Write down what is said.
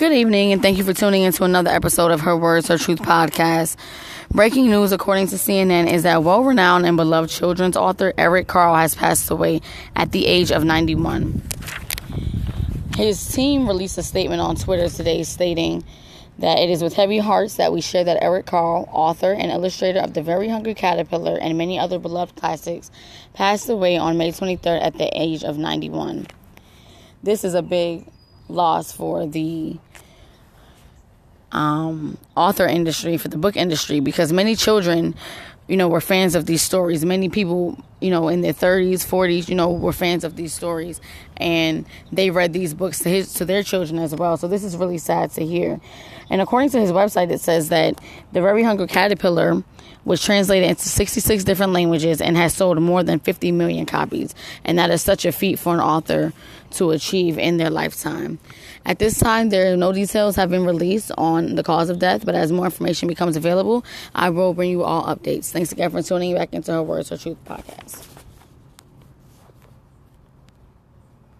Good evening, and thank you for tuning into another episode of Her Words, Her Truth podcast. Breaking news, according to CNN, is that well renowned and beloved children's author Eric Carle has passed away at the age of 91. His team released a statement on Twitter today stating that it is with heavy hearts that we share that Eric Carle, author and illustrator of The Very Hungry Caterpillar and many other beloved classics, passed away on May 23rd at the age of 91. This is a big loss for the um, author industry, for the book industry, because many children, you know, were fans of these stories. Many people, you know, in their 30s, 40s, you know, were fans of these stories, and they read these books to his to their children as well. So this is really sad to hear. And according to his website, it says that the Very Hungry Caterpillar was translated into 66 different languages and has sold more than 50 million copies. And that is such a feat for an author to achieve in their lifetime. At this time, there are no details have been released on the cause of death, but as more information becomes available, I will bring you all updates. Thanks again for tuning back into Her Words, Her Truth podcast. Jones.